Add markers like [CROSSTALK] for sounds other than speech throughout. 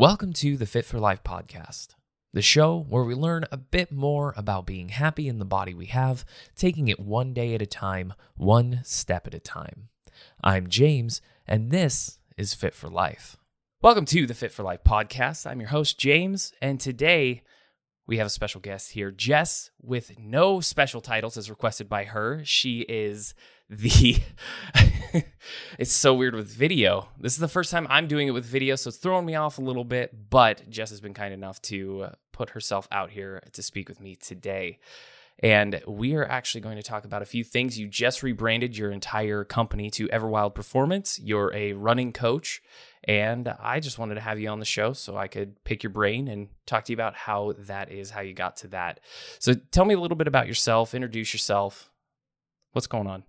Welcome to the Fit for Life podcast, the show where we learn a bit more about being happy in the body we have, taking it one day at a time, one step at a time. I'm James, and this is Fit for Life. Welcome to the Fit for Life podcast. I'm your host, James, and today we have a special guest here, Jess, with no special titles as requested by her. She is the. [LAUGHS] it's so weird with video. This is the first time I'm doing it with video, so it's throwing me off a little bit. But Jess has been kind enough to uh, put herself out here to speak with me today. And we are actually going to talk about a few things. You just rebranded your entire company to Everwild Performance. You're a running coach. And I just wanted to have you on the show so I could pick your brain and talk to you about how that is, how you got to that. So tell me a little bit about yourself, introduce yourself. What's going on?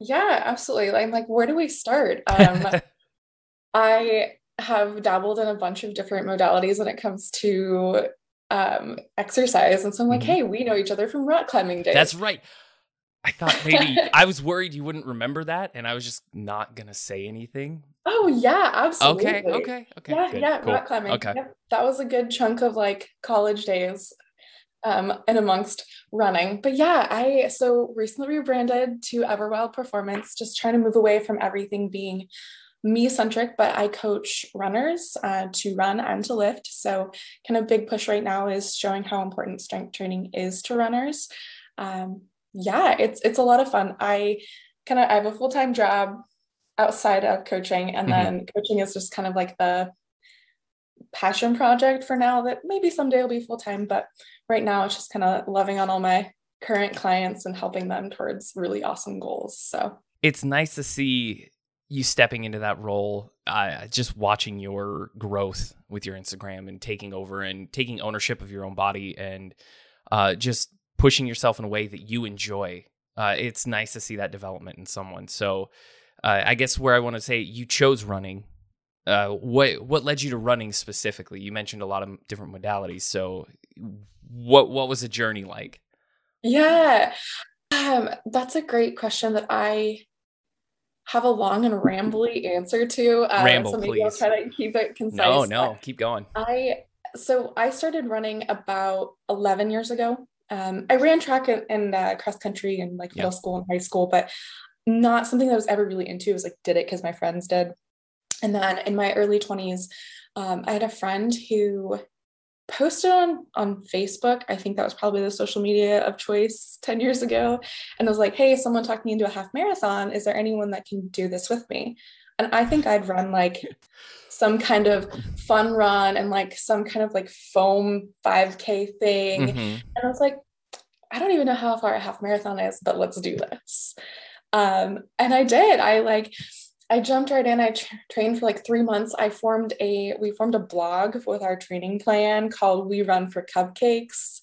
Yeah, absolutely. Like, like where do we start? [LAUGHS] Um, I have dabbled in a bunch of different modalities when it comes to um, exercise. And so I'm like, mm-hmm. hey, we know each other from rock climbing days. That's right. I thought maybe [LAUGHS] I was worried you wouldn't remember that, and I was just not gonna say anything. Oh yeah, absolutely. Okay, okay, okay. Yeah, good, yeah, cool. rock climbing. Okay, yep. that was a good chunk of like college days, um, and amongst running. But yeah, I so recently rebranded to Everwild Performance, just trying to move away from everything being me centric, but I coach runners uh, to run and to lift. So, kind of big push right now is showing how important strength training is to runners. Um, yeah, it's it's a lot of fun. I kind of I have a full time job outside of coaching, and mm-hmm. then coaching is just kind of like the passion project for now. That maybe someday will be full time, but right now it's just kind of loving on all my current clients and helping them towards really awesome goals. So it's nice to see you stepping into that role, uh, just watching your growth with your Instagram and taking over and taking ownership of your own body and uh, just pushing yourself in a way that you enjoy. Uh, it's nice to see that development in someone. So, uh, I guess where I want to say you chose running. Uh, what what led you to running specifically? You mentioned a lot of different modalities. So, what what was the journey like? Yeah, um, that's a great question that I have a long and rambly answer to. Uh, Ramble, so maybe please. I'll try to keep it concise. No, no, keep going. I so I started running about 11 years ago. Um, I ran track and, uh, cross country in like middle school and high school, but not something that I was ever really into. It was like did it because my friends did. And then in my early 20s, um, I had a friend who posted on on Facebook. I think that was probably the social media of choice 10 years ago. And I was like, hey, someone talked me into a half marathon. Is there anyone that can do this with me? And I think I'd run like some kind of fun run and like some kind of like foam 5K thing. Mm-hmm. And I was like, I don't even know how far a half marathon is, but let's do this. Um, and I did. I like, I jumped right in. I tra- trained for like three months. I formed a, we formed a blog with our training plan called We Run for Cupcakes.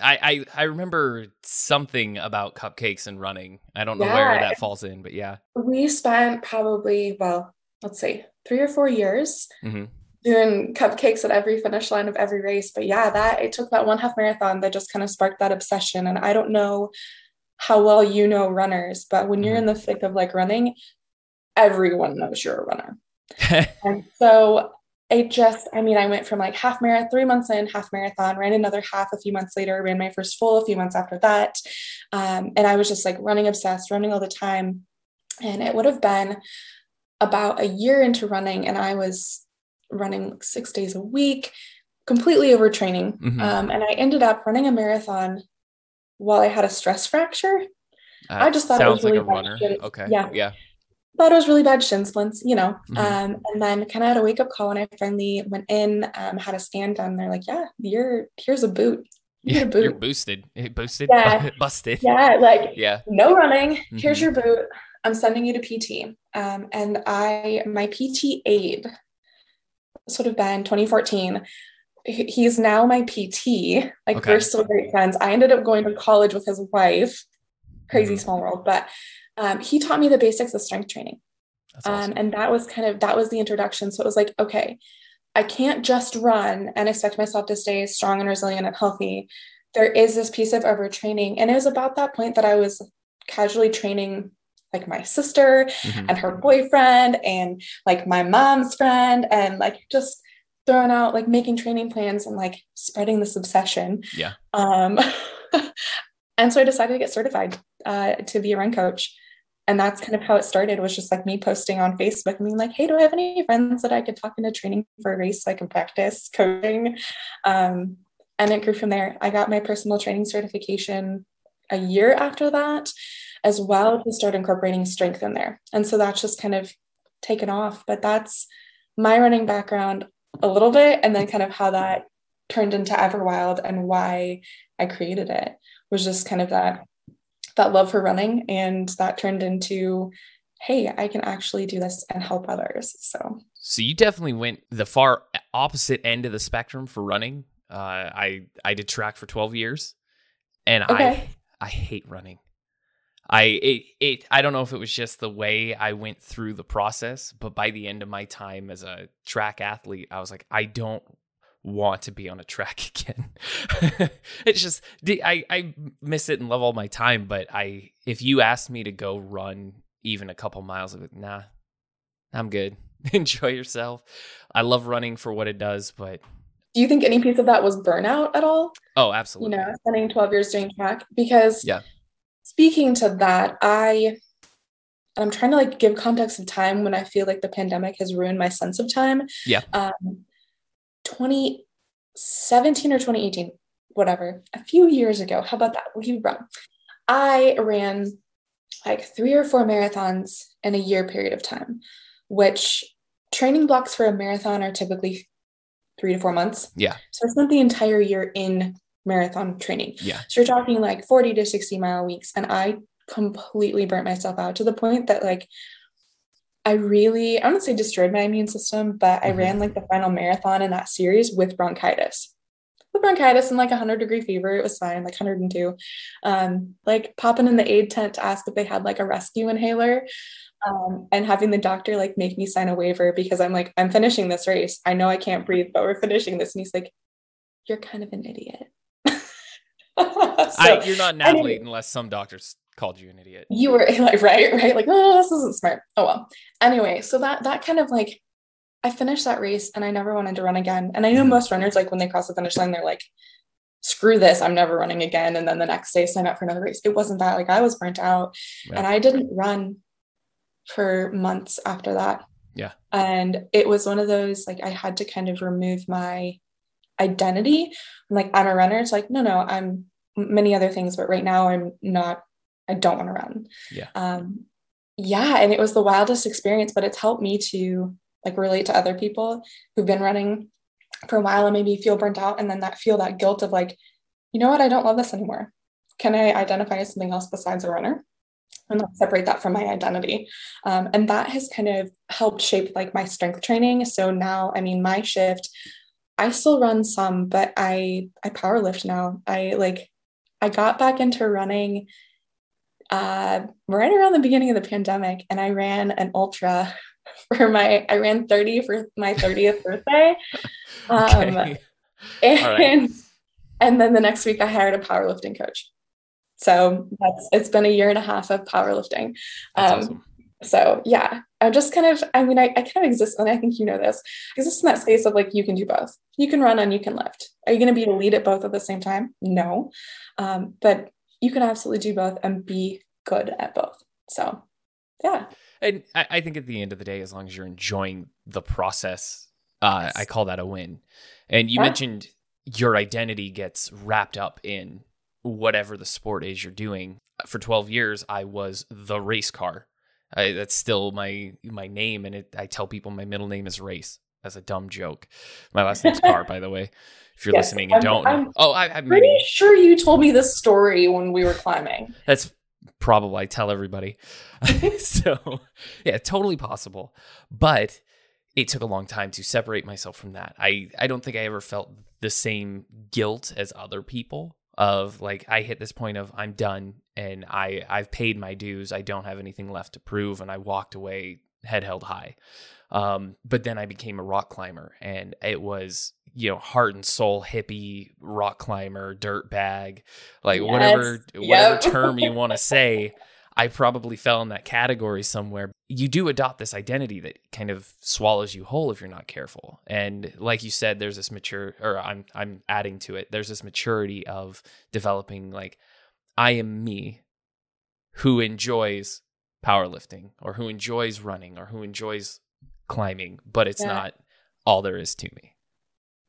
I, I, I remember something about cupcakes and running. I don't know yeah. where that falls in, but yeah. We spent probably, well, let's see, three or four years mm-hmm. doing cupcakes at every finish line of every race. But yeah, that it took that one half marathon that just kind of sparked that obsession. And I don't know how well you know runners, but when you're mm-hmm. in the thick of like running, everyone knows you're a runner. and so it just, I mean, I went from like half marathon, three months in, half marathon, ran another half a few months later, ran my first full a few months after that. Um, and I was just like running obsessed, running all the time. And it would have been about a year into running and I was running six days a week, completely overtraining. Mm-hmm. Um, and I ended up running a marathon while I had a stress fracture. Uh, I just thought it was really like a runner. Okay. Yeah. Yeah. Thought it was really bad shin splints, you know. Mm-hmm. Um, and then kind of had a wake up call when I finally went in, um, had a scan done. They're like, yeah, you're here's a boot. You yeah, you're boosted. It boosted. Yeah. [LAUGHS] Busted. Yeah. Like, yeah. No running. Mm-hmm. Here's your boot. I'm sending you to PT. Um, and I, my PT aide, would have been 2014. He's now my PT. Like okay. we're still great friends. I ended up going to college with his wife. Crazy mm-hmm. small world, but um, he taught me the basics of strength training. Um, awesome. Um, and that was kind of that was the introduction. So it was like, okay, I can't just run and expect myself to stay strong and resilient and healthy. There is this piece of overtraining, and it was about that point that I was casually training like my sister mm-hmm. and her boyfriend and like my mom's friend and like just throwing out like making training plans and like spreading this obsession. Yeah. Um, [LAUGHS] and so I decided to get certified uh, to be a run coach. And that's kind of how it started was just like me posting on Facebook and being like, hey, do I have any friends that I could talk into training for a race so I can practice coaching? Um, and it grew from there. I got my personal training certification a year after that as well to start incorporating strength in there. And so that's just kind of taken off. But that's my running background a little bit, and then kind of how that turned into Everwild and why I created it was just kind of that that love for running, and that turned into, hey, I can actually do this and help others. So. So you definitely went the far opposite end of the spectrum for running. Uh, I I did track for twelve years, and okay. I I hate running. I it, it I don't know if it was just the way I went through the process, but by the end of my time as a track athlete, I was like, I don't want to be on a track [LAUGHS] again. it's just I I miss it and love all my time, but I if you asked me to go run even a couple miles of it, nah, I'm good. [LAUGHS] Enjoy yourself. I love running for what it does, but do you think any piece of that was burnout at all? Oh, absolutely. You know, spending 12 years doing track because yeah speaking to that, I I'm trying to like give context of time when I feel like the pandemic has ruined my sense of time. Yeah. Um, 2017 or 2018, whatever, a few years ago. How about that? We run. I ran like three or four marathons in a year period of time, which training blocks for a marathon are typically three to four months. Yeah. So I spent the entire year in marathon training. Yeah. So you're talking like 40 to 60 mile weeks. And I completely burnt myself out to the point that like I really, I don't say destroyed my immune system, but I mm-hmm. ran like the final marathon in that series with bronchitis. With bronchitis and like 100 degree fever, it was fine, like 102. Um, like popping in the aid tent to ask if they had like a rescue inhaler. Um, and having the doctor like make me sign a waiver because I'm like, I'm finishing this race. I know I can't breathe, but we're finishing this. And he's like, You're kind of an idiot. [LAUGHS] so, I, you're not an athlete unless some doctors called you an idiot. You were [LAUGHS] like, right, right, like, oh, this isn't smart. Oh well. Anyway, so that that kind of like, I finished that race and I never wanted to run again. And I know mm-hmm. most runners like when they cross the finish line, they're like, screw this, I'm never running again. And then the next day sign up for another race. It wasn't that. Like I was burnt out, right. and I didn't run for months after that. Yeah. And it was one of those like I had to kind of remove my identity. I'm like, I'm a runner. It's like, no, no, I'm many other things, but right now I'm not, I don't want to run. Yeah. Um, yeah. And it was the wildest experience, but it's helped me to like relate to other people who've been running for a while and maybe feel burnt out and then that feel that guilt of like, you know what, I don't love this anymore. Can I identify as something else besides a runner? and not separate that from my identity. Um, and that has kind of helped shape like my strength training. So now, I mean, my shift, I still run some, but I I power lift now. I like I got back into running uh right around the beginning of the pandemic and I ran an ultra [LAUGHS] for my I ran 30 for my 30th birthday. [LAUGHS] Um okay. and, right. and then the next week I hired a powerlifting coach. So that's it's been a year and a half of powerlifting. Um, awesome. So yeah, I'm just kind of, I mean, I, I kind of exist, and I think you know this, exist in that space of like you can do both. You can run and you can lift. Are you going to be elite at both at the same time? No. Um, but you can absolutely do both and be good at both. So yeah. And I, I think at the end of the day, as long as you're enjoying the process, uh, yes. I call that a win. And you yeah. mentioned your identity gets wrapped up in whatever the sport is you're doing. For 12 years, I was the race car. I, that's still my my name, and it, I tell people my middle name is Race as a dumb joke. My last name's Car, by the way. If you're [LAUGHS] yes, listening and I'm, don't, I'm oh, I, am pretty sure you told me this story when we were climbing. That's probably I tell everybody. [LAUGHS] so yeah, totally possible, but it took a long time to separate myself from that. I I don't think I ever felt the same guilt as other people of like I hit this point of I'm done and I I've paid my dues. I don't have anything left to prove, and I walked away head held high. Um, but then I became a rock climber, and it was you know heart and soul hippie rock climber, dirt bag, like yes. whatever yep. whatever term you want to [LAUGHS] say. I probably fell in that category somewhere. You do adopt this identity that kind of swallows you whole if you're not careful. And like you said, there's this mature, or I'm I'm adding to it. There's this maturity of developing like I am me, who enjoys powerlifting or who enjoys running or who enjoys climbing, but it's yeah. not all there is to me.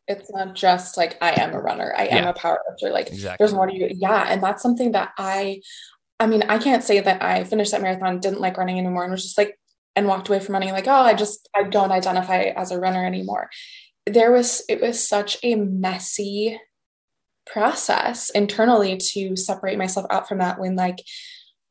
It's not just like I am a runner, I yeah. am a powerlifter. Like exactly. there's more to you. Yeah. And that's something that I I mean, I can't say that I finished that marathon, didn't like running anymore, and was just like, and walked away from running, like, oh, I just, I don't identify as a runner anymore. There was, it was such a messy process internally to separate myself out from that when, like,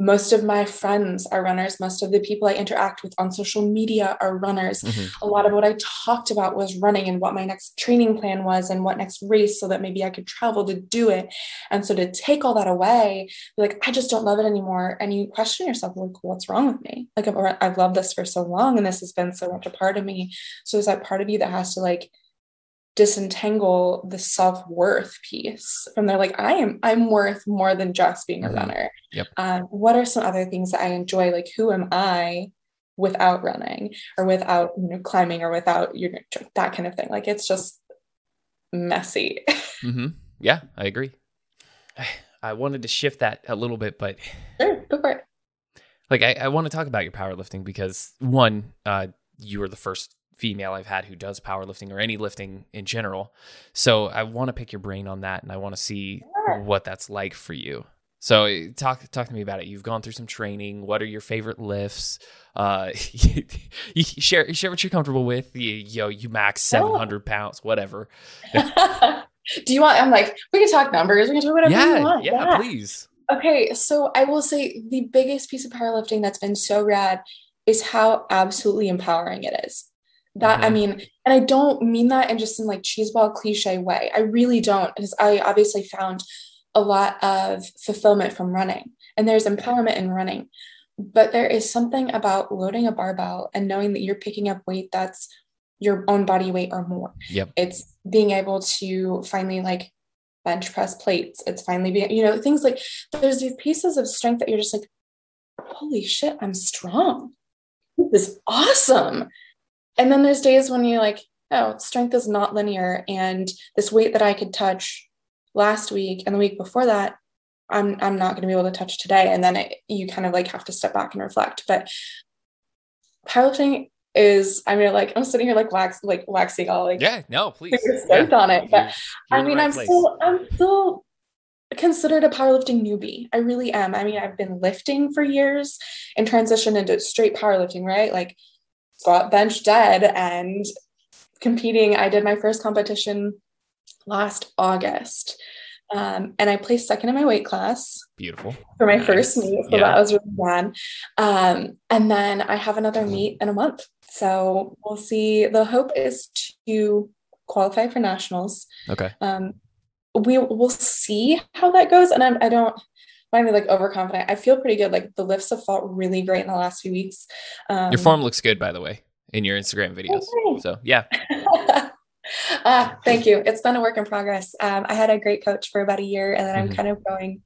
most of my friends are runners. Most of the people i interact with on social media are runners. Mm-hmm. a lot of what i talked about was running and what my next training plan was and what next race so that maybe i could travel to do it. And so to take all that away like i just don't love it anymore. And you question yourself like what's wrong with me? Like I've, I've loved this for so long and this has been so much a part of me. So is that part of you that has to like disentangle the self-worth piece. From there like i am i'm worth more than just being a mm-hmm. runner. Yep. um, what are some other things that i enjoy? Like who am i without running or without you know climbing or without you know that kind of thing? Like it's just messy. Mm-hmm. yeah i agree. [SIGHS] I wanted to shift that a little bit but sure, go for it. Like i, I want to talk about your powerlifting because one uh, you were the first female I've had who does powerlifting or any lifting in general. So I want to pick your brain on that and I want to see what that's like for you. So eh, talk talk to me about it. You've gone through some training. What are your favorite lifts? Uh, you, [LAUGHS] you share share what you're comfortable with. You, you know, you max seven hundred oh. pounds, whatever. [LAUGHS] Do you want? I'm like, we can talk numbers. We can talk whatever yeah, you want. Yeah, yeah, please. Okay, so I will say the biggest piece of powerlifting that's been so rad is how absolutely empowering it is that mm-hmm. i mean and i don't mean that in just in like cheeseball cliche way. I really don't because i obviously found a lot of fulfillment from running and there's empowerment in running but there is something about loading a barbell and knowing that you're picking up weight that's your own body weight or more. Yep. It's being able to finally like bench press plates. It's finally being you know things like there's these pieces of strength that you're just like holy shit i'm strong. This is awesome and then there's days when you're like, oh, strength is not linear. And this weight that I could touch last week and the week before that, I'm I'm not going to be able to touch today. And then it, you kind of like have to step back and reflect. But powerlifting is I mean like I'm sitting here like wax like waxing all like yeah no please yeah. on it but you're, you're I mean right I'm place. still I'm still considered a powerlifting newbie I really am I mean I've been lifting for years and transitioned into straight powerlifting right like squat bench dead and competing. I did my first competition last August. Um, and I placed second in my weight class. Beautiful. For my nice. first meet. So yeah. that was really fun. Um, and then I have another meet in a month. So we'll see. The hope is to qualify for nationals. Okay. Um, we will see how that goes. And I'm, I don't, find me like overconfident. I feel pretty good. Like the lifts have felt really great in the last few weeks. Um, your form looks good, by the way, in your Instagram videos. Okay. So yeah. uh, [LAUGHS] thank you. It's been a work in progress. Um, I had a great coach for about a year, and then I'm mm-hmm. kind of going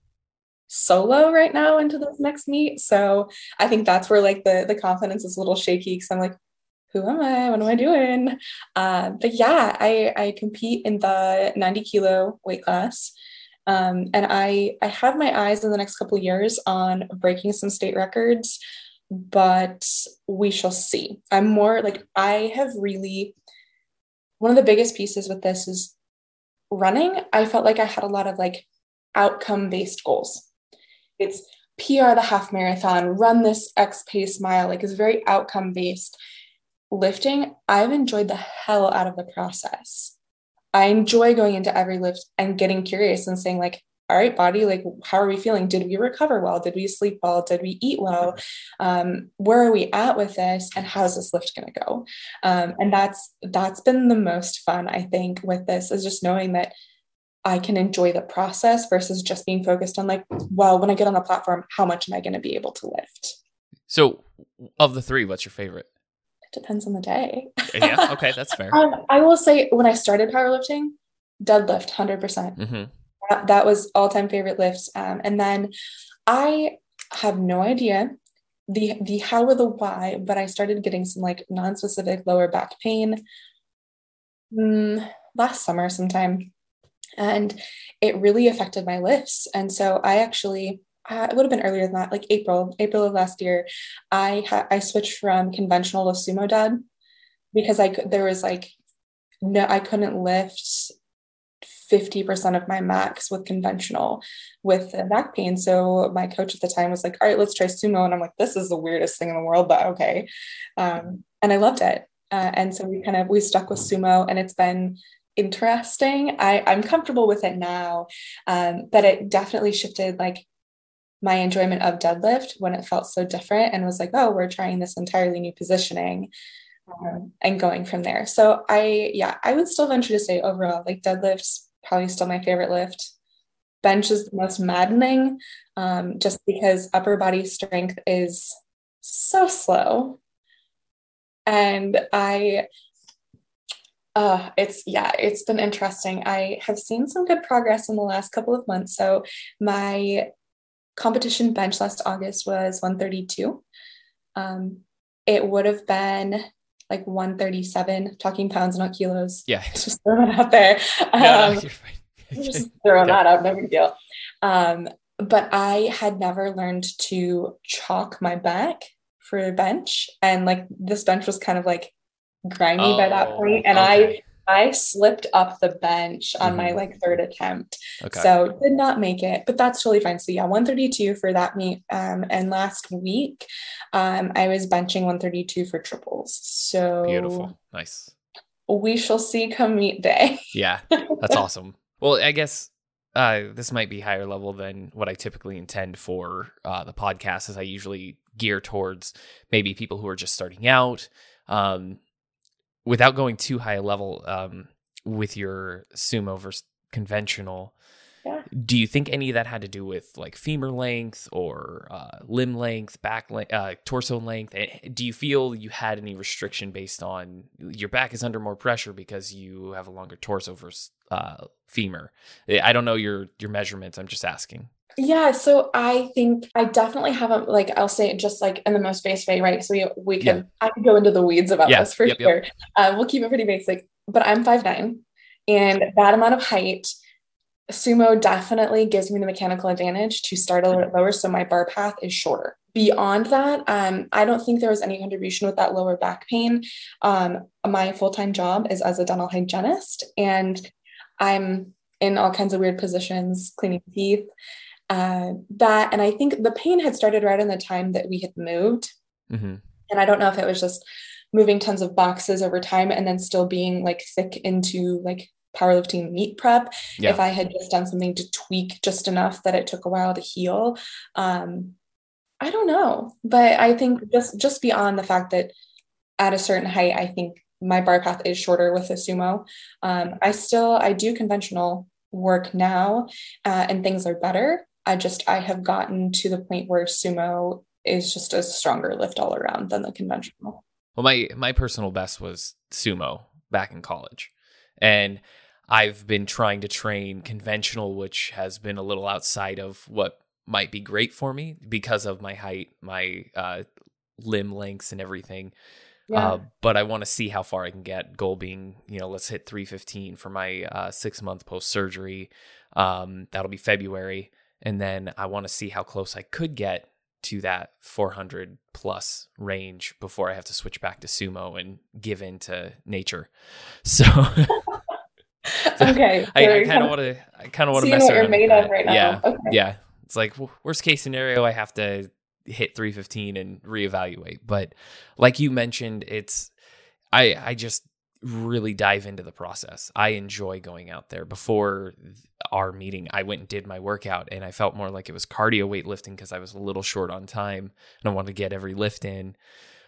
solo right now into this next meet. So I think that's where like the the confidence is a little shaky because I'm like, who am I? What am I doing? Uh, but yeah, I I compete in the 90 kilo weight class. Um, and I, I have my eyes in the next couple years on breaking some state records, but we shall see. I'm more like, I have really, one of the biggest pieces with this is running. I felt like I had a lot of like outcome based goals. It's PR the half marathon, run this X pace mile, like it's very outcome based. Lifting, I've enjoyed the hell out of the process. I enjoy going into every lift and getting curious and saying, like, all right, body, like, how are we feeling? Did we recover well? Did we sleep well? Did we eat well? Um, where are we at with this? And how's this lift going to go? Um, and that's that's been the most fun, I think, with this is just knowing that I can enjoy the process versus just being focused on like, well, when I get on the platform, how much am I going to be able to lift? So, of the three, what's your favorite? It depends on the day. yeah, [LAUGHS] okay, that's fair. Um, I will say when I started powerlifting, deadlift, 100%. percent mm hmm that, that was all time favorite lifts. Um, and then I have no idea the the how or the why, but I started getting some like non-specific lower back pain mm, last summer sometime, and it really affected my lifts. And so I actually uh, it would have been earlier than that, like April, April of last year. I ha- I switched from conventional to sumo dead because I could there was like no I couldn't lift 50% of my max with conventional with back pain. So my coach at the time was like, all right, let's try sumo. And I'm like, this is the weirdest thing in the world, but okay. Um, and I loved it. Uh, and so we kind of, we stuck with sumo and it's been interesting. I, I'm comfortable with it now, um, but it definitely shifted like my enjoyment of deadlift when it felt so different and was like, oh, we're trying this entirely new positioning. Um, and going from there. So I, yeah, I would still venture to say overall, like deadlifts probably still my favorite lift. Bench is the most maddening um, just because upper body strength is so slow. And I, uh, it's, yeah, it's been interesting. I have seen some good progress in the last couple of months. So my competition bench last August was 132. Um, it would have been like 137, talking pounds, not kilos. Yeah. [LAUGHS] Just throw that out there. Um, [LAUGHS] no, no, um, [LAUGHS] just throwing yeah. that out, no big deal. Um, but I had never learned to chalk my back for a bench. And like this bench was kind of like grimy oh, by that point, And okay. I I slipped up the bench on mm-hmm. my like third attempt. Okay. So did not make it, but that's totally fine. So yeah, 132 for that meet. Um, and last week, um, I was benching 132 for triples. So beautiful. Nice. We shall see come meet day. yeah, that's [LAUGHS] awesome. Well, I guess uh, this might be higher level than what I typically intend for uh, the podcast, as I usually gear towards maybe people who are just starting out. Um, without going too high a level um, with your sumo versus conventional, yeah. do you think any of that had to do with like femur length or uh, limb length, back length, uh, torso length? Do you feel you had any restriction based on your back is under more pressure because you have a longer torso versus uh, femur? I don't know your your measurements. I'm just asking. Yeah, so I think I definitely haven't like I'll say it just like in the most base way, right? So we we can yeah. I can go into the weeds about yeah. this for yep, sure. Yep. Uh, we'll keep it pretty basic. But I'm five nine, and that amount of height, sumo definitely gives me the mechanical advantage to start a little bit lower, so my bar path is shorter. Beyond that, um, I don't think there was any contribution with that lower back pain. Um, my full time job is as a dental hygienist, and I'm in all kinds of weird positions, cleaning teeth uh, that and i think the pain had started right in the time that we had moved. Mm-hmm. and i don't know if it was just moving tons of boxes over time and then still being like thick into like powerlifting meet prep. Yeah. if i had just done something to tweak just enough that it took a while to heal. Um i don't know. But i think just just beyond the fact that at a certain height i think my bar path is shorter with the sumo. Um, i still i do conventional work now uh, and things are better I just I have gotten to the point where sumo is just a stronger lift all around than the conventional. Well, my my personal best was sumo back in college, and I've been trying to train conventional, which has been a little outside of what might be great for me because of my height, my uh, limb lengths, and everything. Yeah. Uh, but I want to see how far I can get. Goal being, you know, let's hit 315 for my uh, six month post surgery. Um, that'll be February and then I want to see how close I could get to that 400 plus range before I have to switch back to sumo and give in to nature. [LAUGHS] So, [LAUGHS] okay, I, I kind of want to, I kind of want to mess around. With that. Right now. yeah, okay. yeah. It's like worst case scenario, I have to hit 315 and reevaluate. But like you mentioned, it's I I just really dive into the process. I enjoy going out there. Before our meeting, I went and did my workout and I felt more like it was cardio weightlifting because I was a little short on time and I wanted to get every lift in.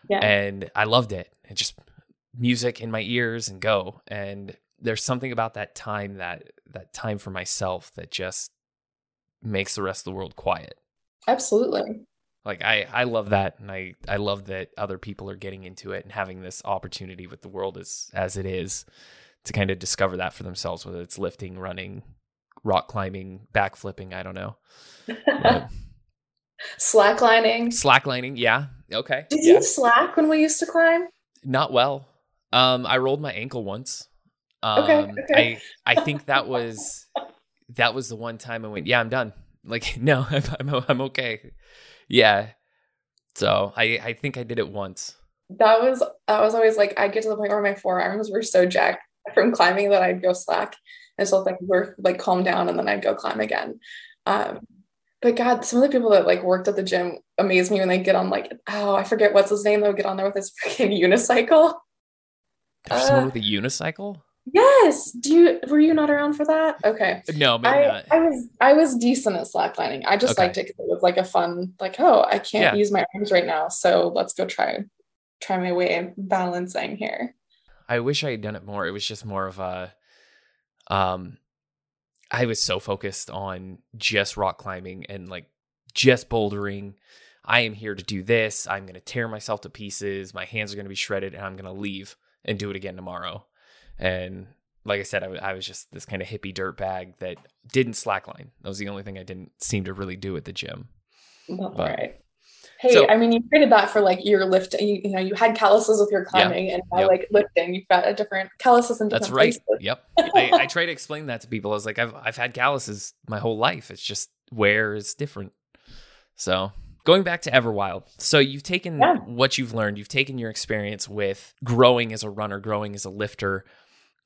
Yeah. And I loved it. It just music in my ears and go. And there's something about that time that that time for myself that just makes the rest of the world quiet. Absolutely. Like I, I love that, and I, I love that other people are getting into it and having this opportunity with the world as as it is to kind of discover that for themselves, whether it's lifting, running, rock climbing, backflipping. I don't know. [LAUGHS] Slacklining. Slacklining, yeah. Okay. Did yeah. you slack when we used to climb? Not well. Um, I rolled my ankle once. Um, okay, okay. I I [LAUGHS] think that was that was the one time I went, yeah, I'm done. Like, [LAUGHS] no, I'm I'm, I'm okay. Yeah. So I I think I did it once. That was that was always like I get to the point where my forearms were so jacked from climbing that I'd go slack and so things were like calm down and then I'd go climb again. Um, but God, some of the people that like worked at the gym amaze me when they get on like, oh, I forget what's his name. They'll get on there with his freaking [LAUGHS] unicycle. There's uh, someone with a unicycle? Yes. Do you were you not around for that? Okay. No, maybe I, not. I was I was decent at slacklining. I just okay. liked it because it was like a fun, like, oh, I can't yeah. use my arms right now. So let's go try try my way of balancing here. I wish I had done it more. It was just more of a um I was so focused on just rock climbing and like just bouldering. I am here to do this. I'm going to tear myself to pieces. My hands are going to be shredded and I'm going to leave and do it again tomorrow. And like I said, I, was just this kind of hippie dirt bag that didn't slackline. That was the only thing I didn't seem to really do at the gym. All but, right. Hey, so, I mean, you created that for like your lifting. You, you know, you had calluses with your climbing, yeah, and now yep. like lifting, you've got a different calluses in different That's right. Places. Yep. [LAUGHS] I, I try to explain that to people. I was like, I've I've had calluses my whole life. It's just where is different. So going back to Everwild. So you've taken yeah. what you've learned, you've taken your experience with growing as a runner, growing as a lifter,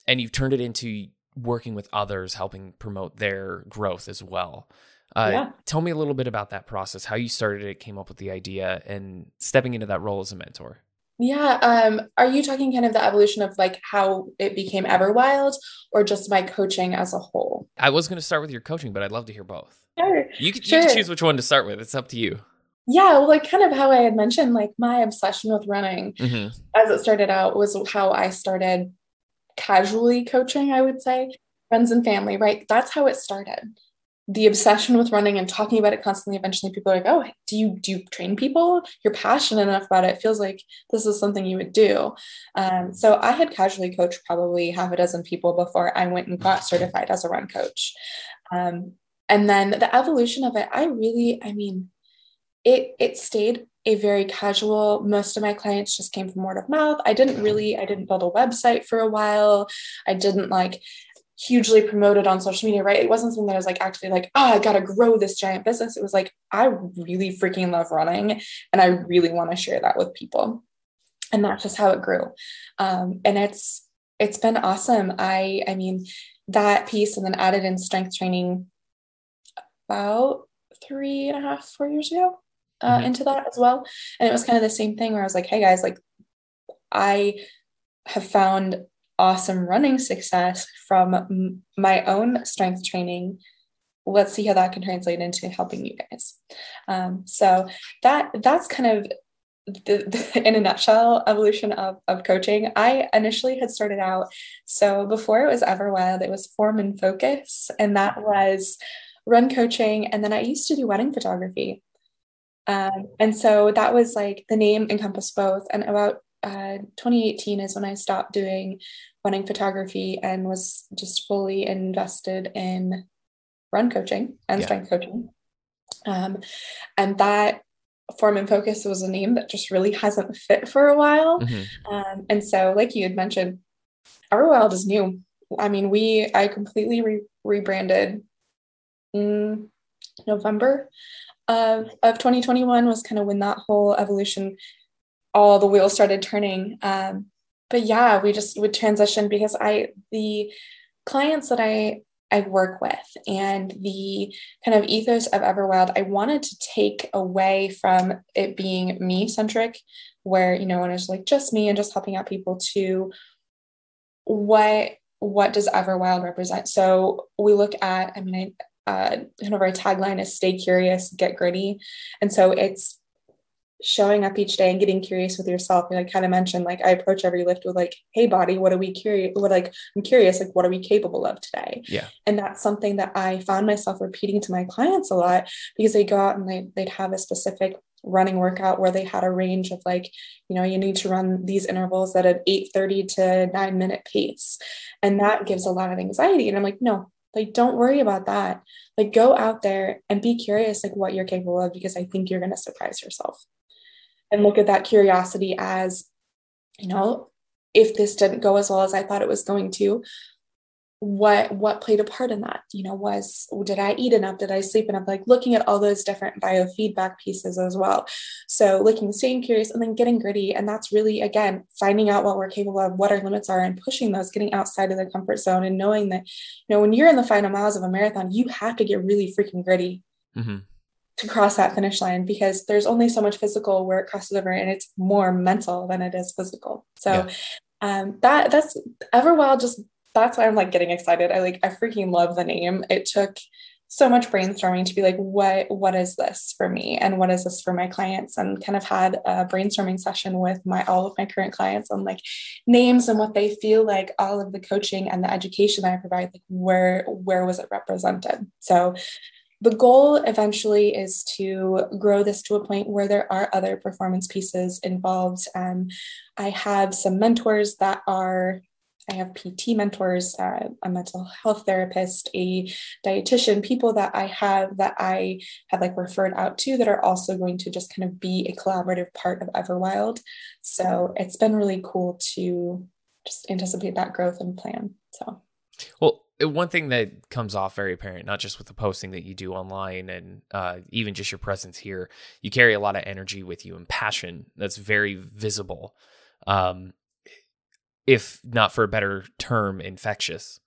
and you've turned it into working with others, helping promote their growth as well. Uh, yeah. Tell me a little bit about that process, how you started it, came up with the idea, and stepping into that role as a mentor. Yeah. Um, are you talking kind of the evolution of like how it became Everwild or just my coaching as a whole? I was going to start with your coaching, but I'd love to hear both. Sure. You can, sure. you can choose which one to start with. It's up to you. Yeah. Well, like kind of how I had mentioned, like my obsession with running mm-hmm. as it started out was how I started casually coaching, I would say, friends and family, right? That's how it started. The obsession with running and talking about it constantly eventually people are like oh do you do you train people? You're passionate enough about it, it feels like this is something you would do. Um, so i had casually coached probably half a dozen people before i went and got certified as a run coach. Um, and then the evolution of it i really i mean it it stayed a very casual most of my clients just came from word of mouth i didn't really i didn't build a website for a while i didn't like hugely promoted on social media, right? It wasn't something that I was like actually like, oh, I gotta grow this giant business. It was like, I really freaking love running and I really want to share that with people. And that's just how it grew. Um, and it's it's been awesome. I I mean that piece and then added in strength training about three and a half, four years ago uh, mm-hmm. into that as well. And it was kind of the same thing where I was like, hey guys, like I have found awesome running success from m- my own strength training. Let's see how that can translate into helping you guys. Um, so that that's kind of the, the, [LAUGHS] in a nutshell evolution of, of coaching. I initially had started out so before it was everwild it was form and focus and that was run coaching. And then i used to do wedding photography um, and so that was like the name encompassed both and about uh, 2018 is when I stopped doing wedding photography and was just fully invested in run coaching and yeah. strength coaching. Um, and that form and focus was a name that just really hasn't fit for a while. Mm-hmm. Um, and so, like you had mentioned, Everwild is new. I mean, we I completely re- rebranded in November of, of 2021 was kind of when that whole evolution all the wheels started turning. Um, but yeah, we just would transition because I the clients that I I work with and the kind of ethos of Everwild, I wanted to take away from it being me centric, where you know when it's like just me and just helping out people to what what does Everwild represent? So we look at, I mean, I, uh, kind of our tagline is "Stay curious, get gritty," and so it's showing up each day and getting curious with yourself. And I kind of mentioned, like, I approach every lift with, like, hey, body, what are we curious? What, like, I'm curious, like, what are we capable of today? Yeah. And that's something that I found myself repeating to my clients a lot because they go out and they, they'd have a specific running workout where they had a range of like you know you need to run these intervals at an 8.30 to 9 minute pace and that gives a lot of anxiety and i'm like no Like, don't worry about that. Like, go out there and be curious, like, what you're capable of, because I think you're going to surprise yourself. And look at that curiosity as, you know, if this didn't go as well as I thought it was going to, what what played a part in that? You know was did i eat enough? Did i sleep enough? Like looking at all those different biofeedback pieces as well. So looking staying curious and then getting gritty. And that's really again finding out what we're capable of what our limits are and pushing those getting outside of the comfort zone and knowing that you know when you're in the final miles of a marathon you have to get really freaking gritty mm-hmm. to cross that finish line because there's only so much physical where it crosses over and it's more mental than it is physical. So yeah. um, that that's everwild just that's why I'm like getting excited. I like I freaking love the name. It took so much brainstorming to be like what what is this for me and what is this for my clients and kind of had a brainstorming session with my all of my current clients on like names and what they feel like all of the coaching and the education that I provide like where where was it represented so the goal eventually is to grow this to a point where there are other performance pieces involved. Um, I have some mentors that are I have PT mentors, uh, a mental health therapist, a dietitian, people that I have that I have like referred out to that are also going to just kind of be a collaborative part of Everwild. So it's been really cool to just anticipate that growth and plan. So, well, one thing that comes off very apparent, not just with the posting that you do online and uh, even just your presence here, you carry a lot of energy with you and passion that's very visible. Um, if not for a better term, infectious.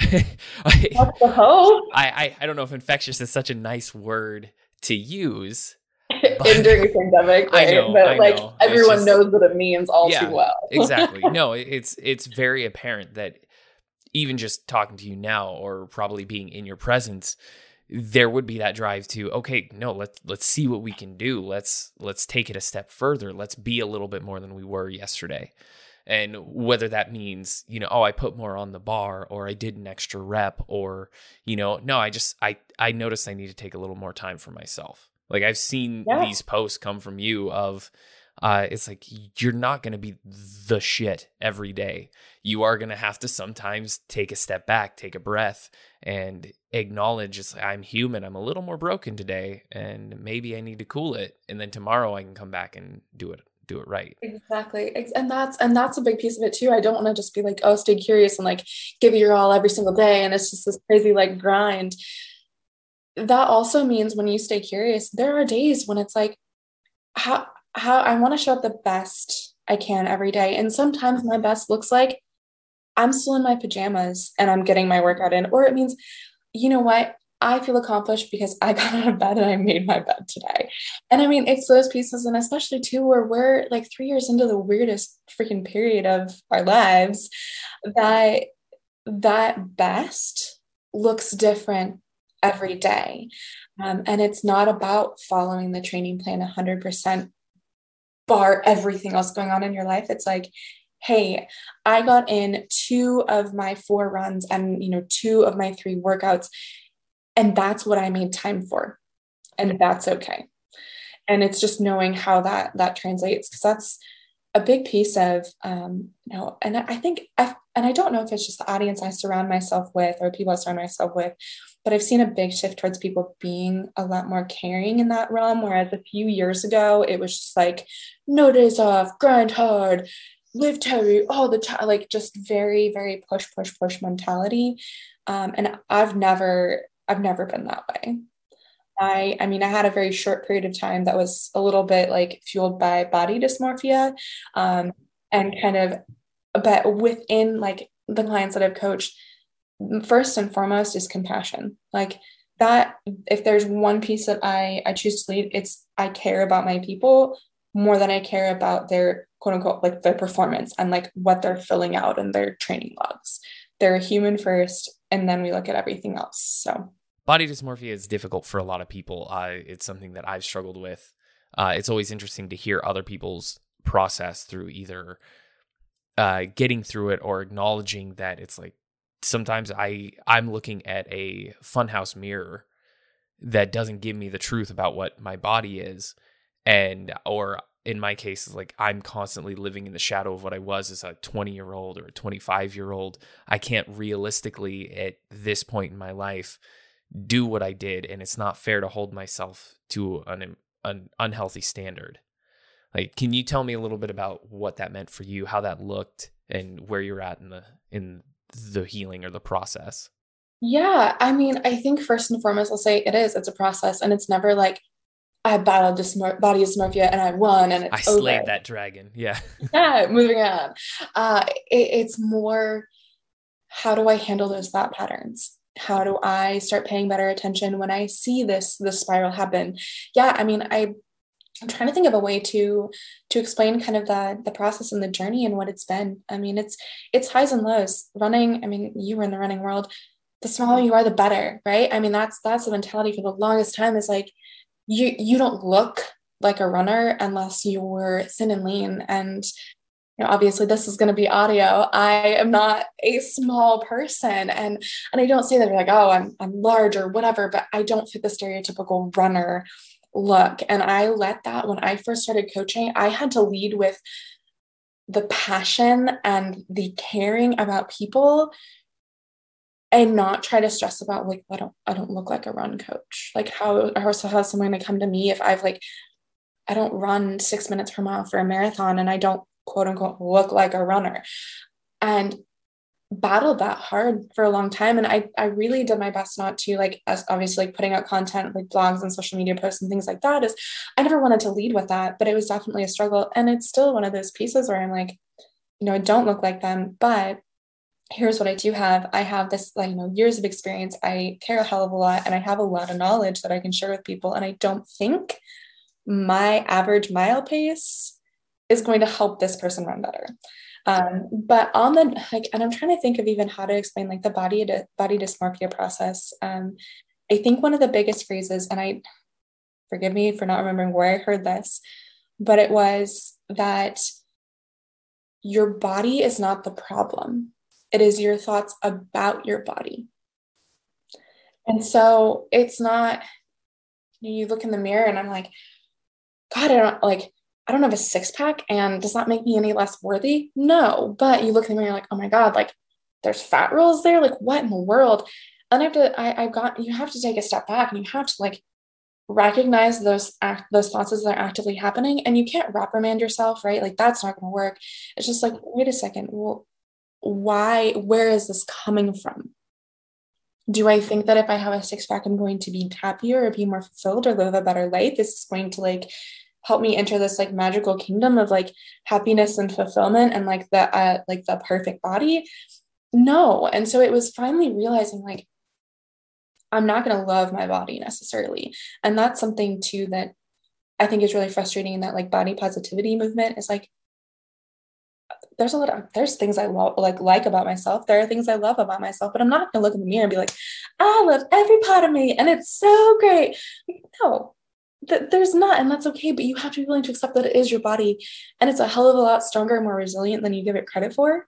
I, [LAUGHS] I, I, I don't know if infectious is such a nice word to use. [LAUGHS] in during a [LAUGHS] pandemic, right? I know, but I like know. everyone just, knows what it means all yeah, too well. exactly. No, it's it's very apparent that even just talking to you now or probably being in your presence, there would be that drive to okay no let's let's see what we can do let's let's take it a step further let's be a little bit more than we were yesterday and whether that means you know oh i put more on the bar or i did an extra rep or you know no i just i i noticed i need to take a little more time for myself like i've seen yeah. these posts come from you of uh, it's like you're not going to be the shit every day. You are going to have to sometimes take a step back, take a breath, and acknowledge it's like, I'm human. I'm a little more broken today, and maybe I need to cool it. And then tomorrow I can come back and do it do it right. Exactly. And that's and that's a big piece of it too. I don't want to just be like oh stay curious and like give your all every single day and it's just this crazy like grind. That also means when you stay curious there are days when it's like how how i want to show up the best i can every day and sometimes my best looks like i'm still in my pajamas and i'm getting my workout in or it means you know what I feel accomplished because I [LAUGHS] got out of bed and I made my bed today. And I mean, it's those pieces, and especially too, where we're like three years into the weirdest freaking period of our lives, that that best looks different every day. Um, and it's not about following the training plan 100% bar everything else going on in your life. It's like, hey, I got in two of my four runs and, you know, two of my three workouts and that's what I made time for. And that's okay. And it's just knowing how that that translates because that's a big piece of um, you know, and I think I and I don't know if it's just the audience I surround myself with or people I surround myself with, but I've seen a big shift towards people being a lot more caring in that realm. Whereas a few years ago, it was just like no days off, grind hard, live heavy all the time, like just very, very push, push, push mentality. Um, and I've never I've never been that way. I I mean I had a very short period of time that was a little bit like fueled by body dysmorphia um, and kind of but within like the clients that I've coached first and foremost is compassion like that if there's one piece that I I choose to lead it's I care about my people more than I care about their quote unquote like their performance and like what they're filling out in their training logs they're human first and then we look at everything else so body dysmorphia is difficult for a lot of people. Uh, it's something that I've struggled with. Uh, it's always interesting to hear other people's process through either uh, getting through it or acknowledging that it's like sometimes I I'm looking at a funhouse mirror that doesn't give me the truth about what my body is, and or in my case is like I'm constantly living in the shadow of what I was as a 20 year old or a 25 year old. I can't realistically at this point in my life do what I did, and it's not fair to hold myself to an, an unhealthy standard. Like, can you tell me a little bit about what that meant for you, how that looked, and where you're at in the in the healing or the process? Yeah, I mean, I think first and foremost, I'll say it is. It's a process, and it's never like I battled dysmor- body of dysmorphia and I won, and it's I slayed over. that dragon. Yeah, [LAUGHS] yeah. Moving on. Uh, it, it's more how do I handle those thought patterns? How do I start paying better attention when I see this this spiral happen? Yeah, I mean, I I'm trying to think of a way to to explain kind of the the process and the journey and what it's been. I mean, it's it's highs and lows. Running, I mean, you were in the running world the smaller you are, the better, right? I mean, that's that's the mentality for the longest time is like you you don't look like a runner unless you're thin and lean. And you know, obviously this is gonna be audio. I am not a small person and and I don't say that like, oh, I'm I'm large or whatever, but I don't fit the stereotypical runner look. And I let that when I first started coaching, I had to lead with the passion and the caring about people and not try to stress about like I don't I don't look like a run coach. Like how how how's someone gonna come to me if I've like I don't run six minutes per mile for a marathon and I don't quote unquote look like a runner. And battled that hard for a long time. And I I really did my best not to like as obviously like putting out content like blogs and social media posts and things like that is I never wanted to lead with that, but it was definitely a struggle. And it's still one of those pieces where I'm like, you know, I don't look like them, but here's what I do have. I have this, like, you know, years of experience. I care a hell of a lot and I have a lot of knowledge that I can share with people. And I don't think my average mile pace is going to help this person run better. Um, but on the like, and I'm trying to think of even how to explain like the body body dysmorphia process. Um, I think one of the biggest phrases, and I forgive me for not remembering where I heard this, but it was that your body is not the problem it is your thoughts about your body. And so it's not, you look in the mirror and I'm like, God, I don't like, I don't have a six pack. And does that make me any less worthy? No. But you look in the mirror, like, oh my God, like there's fat rolls there. Like, what in the world? And I have to, I, I've got, you have to take a step back and you have to like recognize those act those thoughts as they're actively happening and you can't reprimand yourself right like that's not going to work it's just like wait a second well why, where is this coming from? Do I think that if I have a six pack, I'm going to be happier or be more fulfilled or live a better life? This is going to like help me enter this like magical kingdom of like happiness and fulfillment and like the uh, like the perfect body. No. And so it was finally realizing like I'm not going to love my body necessarily. And that's something too that I think is really frustrating in that like body positivity movement is like there's a lot of there's things I love like like about myself. There are things I love about myself, but I'm not gonna look in the mirror and be like, I love every part of me and it's so great. No, th- there's not, and that's okay. But you have to be willing to accept that it is your body, and it's a hell of a lot stronger and more resilient than you give it credit for.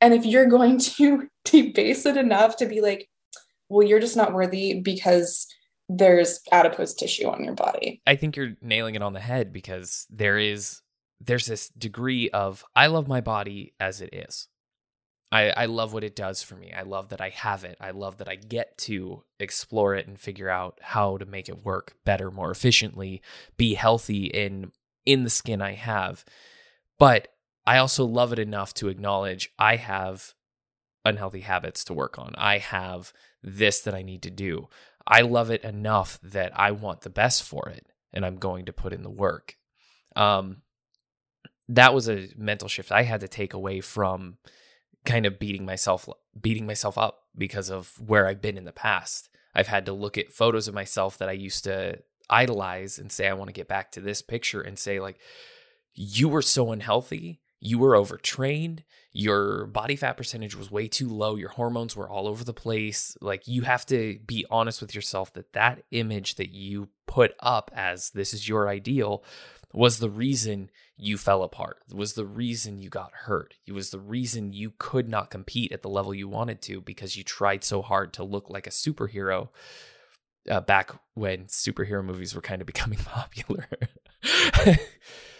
And if you're going [LAUGHS] to debase it enough to be like, well, you're just not worthy because there's adipose tissue on your body. I think you're nailing it on the head because there is there's this degree of I love my body as it is. I, I love what it does for me. I love that I have it. I love that I get to explore it and figure out how to make it work better, more efficiently, be healthy in in the skin I have. But I also love it enough to acknowledge I have unhealthy habits to work on. I have this that I need to do. I love it enough that I want the best for it and I'm going to put in the work. Um, that was a mental shift I had to take away from kind of beating myself beating myself up because of where I've been in the past. I've had to look at photos of myself that I used to idolize and say I want to get back to this picture and say like you were so unhealthy, you were overtrained, your body fat percentage was way too low, your hormones were all over the place. Like you have to be honest with yourself that that image that you put up as this is your ideal was the reason you fell apart. Was the reason you got hurt. It was the reason you could not compete at the level you wanted to because you tried so hard to look like a superhero uh, back when superhero movies were kind of [LAUGHS] becoming popular. [LAUGHS]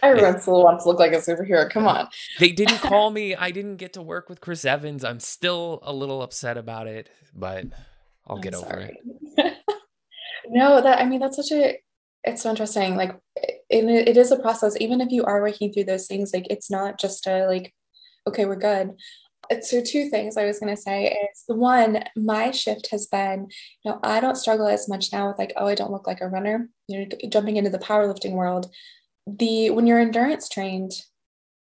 Everyone still wants to look like a superhero. Come on. [LAUGHS] They didn't call me. I didn't get to work with Chris Evans. I'm still a little upset about it, but I'll get I'm over sorry. it. no, that I mean that's such a it's so interesting. Like it, it is a process. Even if you are working through those things, like it's not just a like, okay, we're good. So two things I was gonna say is the one, my shift has been, you know, I don't struggle as much now with like, oh, I don't look like a runner. You know, jumping into the powerlifting world the when you're endurance trained,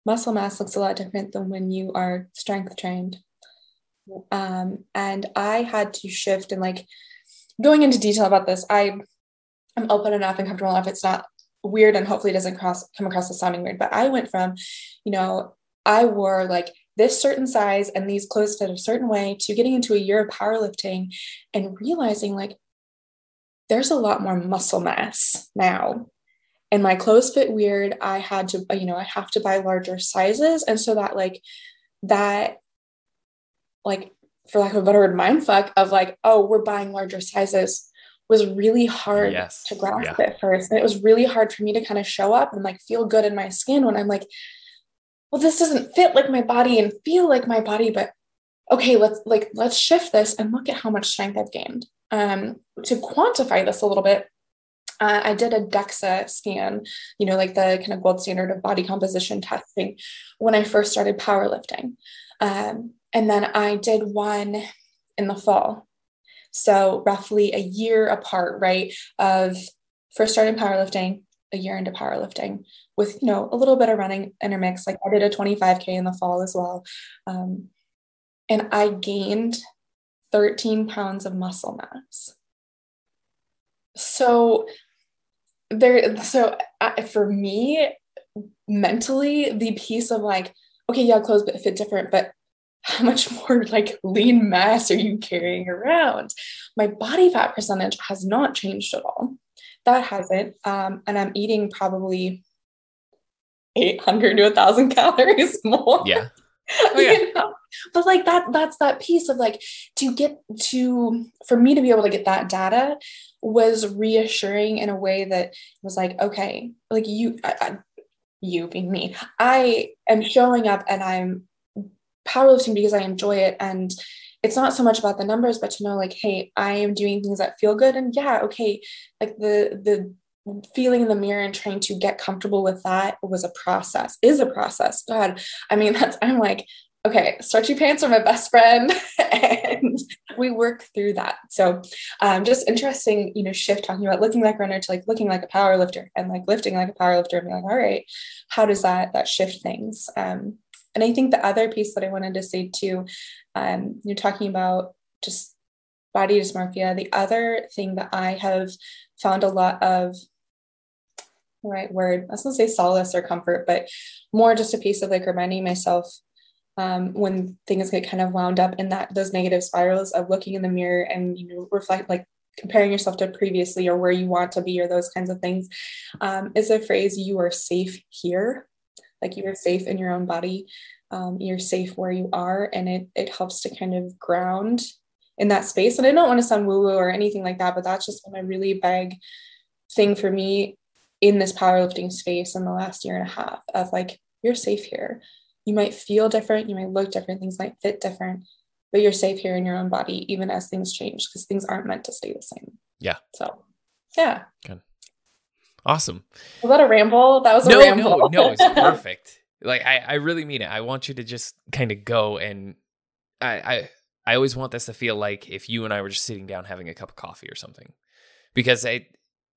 muscle mass looks a lot different than when you are strength trained. Um, and I had to shift and like going into detail about this, I am open enough and comfortable enough. It's not weird and hopefully doesn't cross come across as sounding weird. But I went from, you know, I wore like this certain size and these clothes fit a certain way to getting into a year of powerlifting and realizing like there's a lot more muscle mass now and my clothes fit weird i had to you know i have to buy larger sizes and so that like that like for lack of a better word mind fuck of like oh we're buying larger sizes was really hard yes. to grasp yeah. at first and it was really hard for me to kind of show up and like feel good in my skin when i'm like well this doesn't fit like my body and feel like my body but okay let's like let's shift this and look at how much strength i've gained um to quantify this a little bit uh, I did a DEXA scan, you know, like the kind of gold standard of body composition testing when I first started powerlifting. Um, and then I did one in the fall. So, roughly a year apart, right? Of first starting powerlifting, a year into powerlifting with, you know, a little bit of running intermix. Like I did a 25K in the fall as well. Um, and I gained 13 pounds of muscle mass. So there so uh, for me mentally the piece of like okay yeah clothes fit different but how much more like lean mass are you carrying around? My body fat percentage has not changed at all. That hasn't um, and i'm eating probably 800 to 1000 [LAUGHS] calories more. Yeah. [LAUGHS] Oh, yeah. you know? but like that that's that piece of like to get to for me to be able to get that data was reassuring in a way that was like okay like you I, I, you being me. I am showing up and i'm powerlifting because i enjoy it and it's not so much about the numbers but to know like hey i am doing things that feel good and yeah okay like the the feeling in the mirror and trying to get comfortable with that was a process is a process god i mean [LAUGHS] that's i'm like okay, stretchy pants are my best friend. [LAUGHS] and we work through that. So um, just interesting, you know, shift talking about looking like a runner to like looking like a power lifter and like lifting like a power lifter and being like, all right, how does that that shift things? Um, and I think the other piece that I wanted to say too, um, you're talking about just body dysmorphia. The other thing that I have found a lot of right word, I was gonna say solace or comfort, but more just a piece of like reminding myself um, when things get kind of wound up in that those negative spirals of looking in the mirror and you know reflect like comparing yourself to previously or where you want to be or those kinds of things um, is a phrase you are safe here like you are safe in your own body um, you're safe where you are and it it helps to kind of ground in that space and i don't want to sound woo woo or anything like that but that's just been a really big thing for me in this powerlifting space in the last year and a half of like you're safe here you might feel different, you might look different, things might fit different, but you're safe here in your own body, even as things change, because things aren't meant to stay the same. Yeah. So, yeah. Good. Awesome. Was that a ramble? That was no, a ramble. No, no, it's [LAUGHS] perfect. like I, I really mean it. I want you to just kind of go and I, I, I always want this to feel like if you and I were just sitting down having a cup of coffee or something, because I,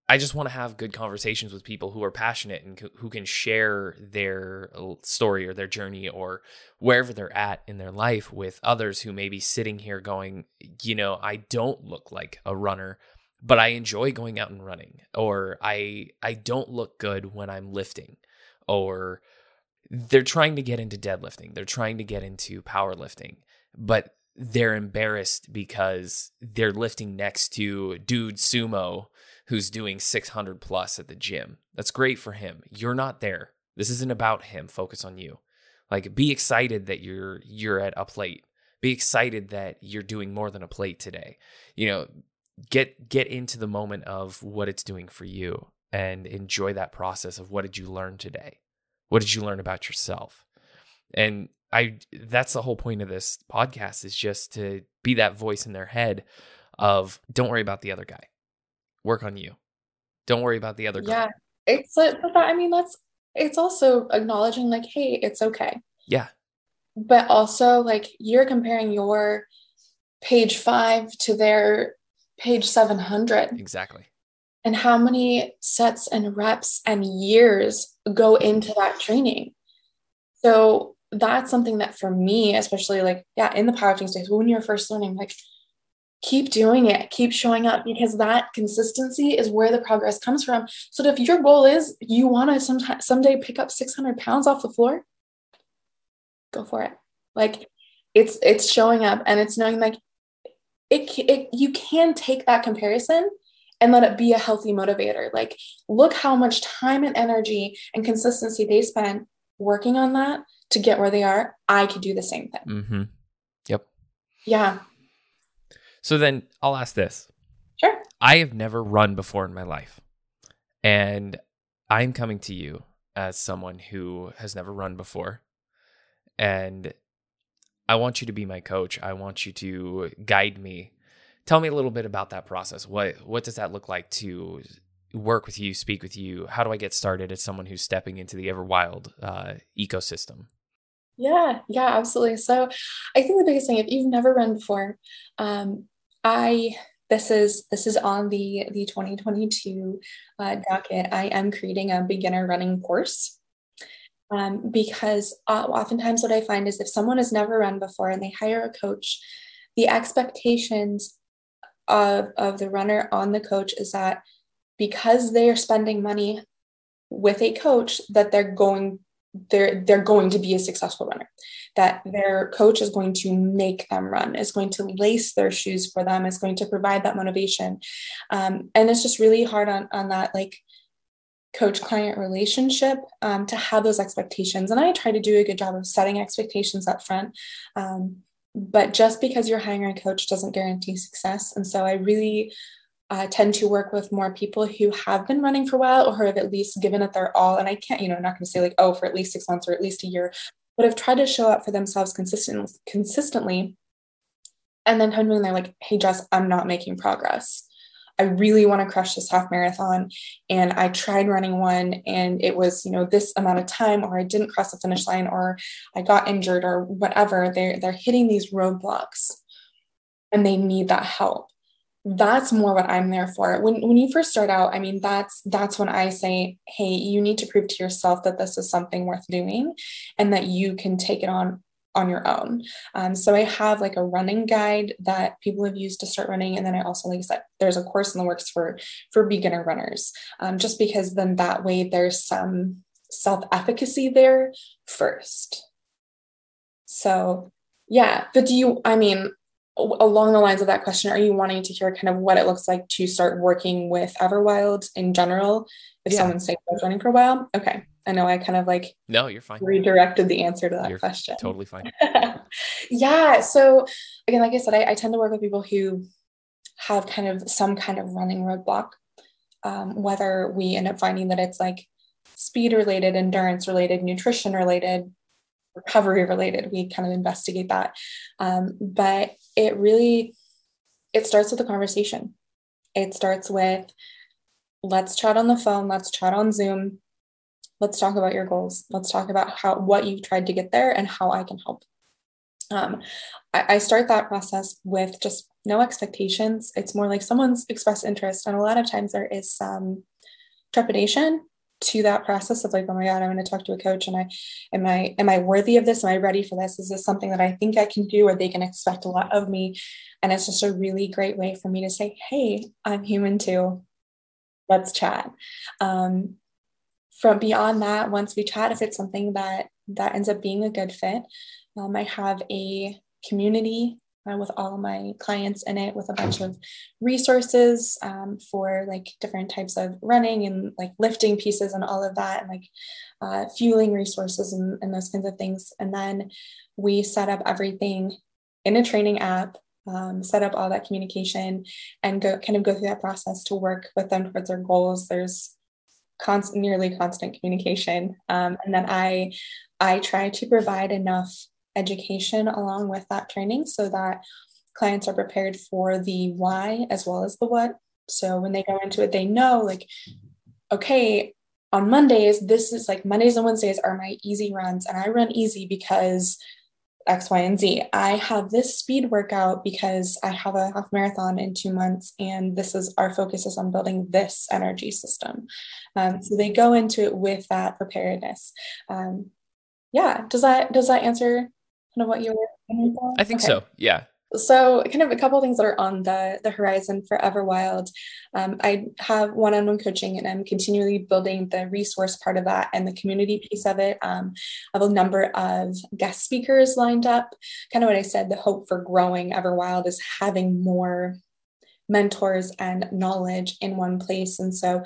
I just want to have good conversations with people who are passionate and who can share their story or their journey or wherever they're at in their life with others who may be sitting here going, you know, I don't look like a runner, but I enjoy going out and running or I I don't look good when I'm lifting or they're trying to get into deadlifting, they're trying to get into powerlifting, but they're embarrassed because they're lifting next to dude sumo who's doing 600 plus at the gym. That's great for him. You're not there. This isn't about him. Focus on you. Like be excited that you're you're at a plate. Be excited that you're doing more than a plate today. You know, get get into the moment of what it's doing for you. and enjoy that process of what did you learn today? What did you learn about yourself? And I that's the whole point of this podcast is just to be that voice in their head of don't worry about the other guy. Work on you. Don't worry about the other guy. Yeah. It's like I mean that's it's also acknowledging like hey, it's okay. Yeah. But also like you're comparing your page 5 to their page 700. Exactly. And how many sets and reps and years go into that training? So that's something that for me, especially like, yeah, in the powerlifting space, when you're first learning, like, keep doing it, keep showing up because that consistency is where the progress comes from. So if your goal is you want to some, someday pick up 600 pounds off the floor, go for it. Like, it's it's showing up and it's knowing like it, it you can take that comparison and let it be a healthy motivator. Like, look how much time and energy and consistency they spent working on that to get where they are. I could do the same thing. Mm-hmm. Yep. Yeah. So then I'll ask this. Sure. I have never run before in my life. And I'm coming to you as someone who has never run before. And I want you to be my coach. I want you to guide me. Tell me a little bit about that process. What what does that look like to work with you, speak with you? How do I get started as someone who's stepping into the Everwild uh, ecosystem? Yeah, yeah, absolutely. So I think the biggest thing, if you've never run before, um, I this is this is on the the 2022 uh, docket. I am creating a beginner running course um, because oftentimes what I find is if someone has never run before and they hire a coach, the expectations of, of the runner on the coach is that because they are spending money with a coach that they're going they're they're going to be a successful runner. That their coach is going to make them run is going to lace their shoes for them is going to provide that motivation. Um, and it's just really hard on on that like coach client relationship um, to have those expectations. And I try to do a good job of setting expectations up front. Um, but just because you're hiring a coach doesn't guarantee success. And so I really uh, tend to work with more people who have been running for a while or who have at least given it their all. And I can't, you know, I'm not going to say like, oh, for at least six months or at least a year, but have tried to show up for themselves consistent, consistently. And then and they're like, hey, Jess, I'm not making progress. I really want to crush this half marathon. And I tried running one and it was, you know, this amount of time, or I didn't cross the finish line, or I got injured, or whatever. They're, they're hitting these roadblocks and they need that help. That's more what I'm there for. When, when you first start out, I mean, that's that's when I say, hey, you need to prove to yourself that this is something worth doing and that you can take it on on your own. Um, so I have like a running guide that people have used to start running, and then I also, like I said, there's a course in the works for for beginner runners, um, just because then that way there's some self efficacy there first. So yeah, but do you? I mean, along the lines of that question, are you wanting to hear kind of what it looks like to start working with Everwild in general? If yeah. someone's saying running for a while, okay. I know I kind of like no, you're fine. Redirected the answer to that you're question. Totally fine. [LAUGHS] yeah. So again, like I said, I, I, tend to work with people who have kind of some kind of running roadblock. Um, whether we end up finding that it's like speed related, endurance related, nutrition related, recovery related, we kind of investigate that. Um, but it really it starts with a conversation. It starts with let's chat on the phone, let's chat on Zoom let's talk about your goals let's talk about how what you've tried to get there and how i can help um, I, I start that process with just no expectations it's more like someone's expressed interest and a lot of times there is some trepidation to that process of like oh my god i'm going to talk to a coach. And i am i am i worthy of this? Am i ready for this? Is this something that i think i can do or they can expect a lot of me? And it's just a really great way for me to say hey i'm human too. Let's chat. Um, from beyond that, once we chat, if it's something that that ends up being a good fit, um, I have a community uh, with all my clients in it with a bunch of resources um, for like different types of running and like lifting pieces and all of that and like uh, fueling resources and, and those kinds of things and then we set up everything in a training app um, set up all that communication and go kind of go through that process to work with them towards their goals there's constant, nearly constant communication. Um, and then I, I try to provide enough education along with that training so that clients are prepared for the why as well as the what. So when they go into it, they know like, okay, on Mondays, this is like Mondays and Wednesdays are my easy runs, and I run easy because X, Y, and Z. I have this speed workout because I have a half marathon in two months, and this is our focus is on building this energy system. Um, so they go into it with that preparedness. Um, yeah, does that does that answer kind of what you were? I think okay. so. Yeah, so kind of a couple things that are on the, the horizon for everwild um, i have one-on-one coaching and i'm continually building the resource part of that and the community piece of it um, i have a number of guest speakers lined up kind of what i said the hope for growing everwild is having more mentors and knowledge in one place and so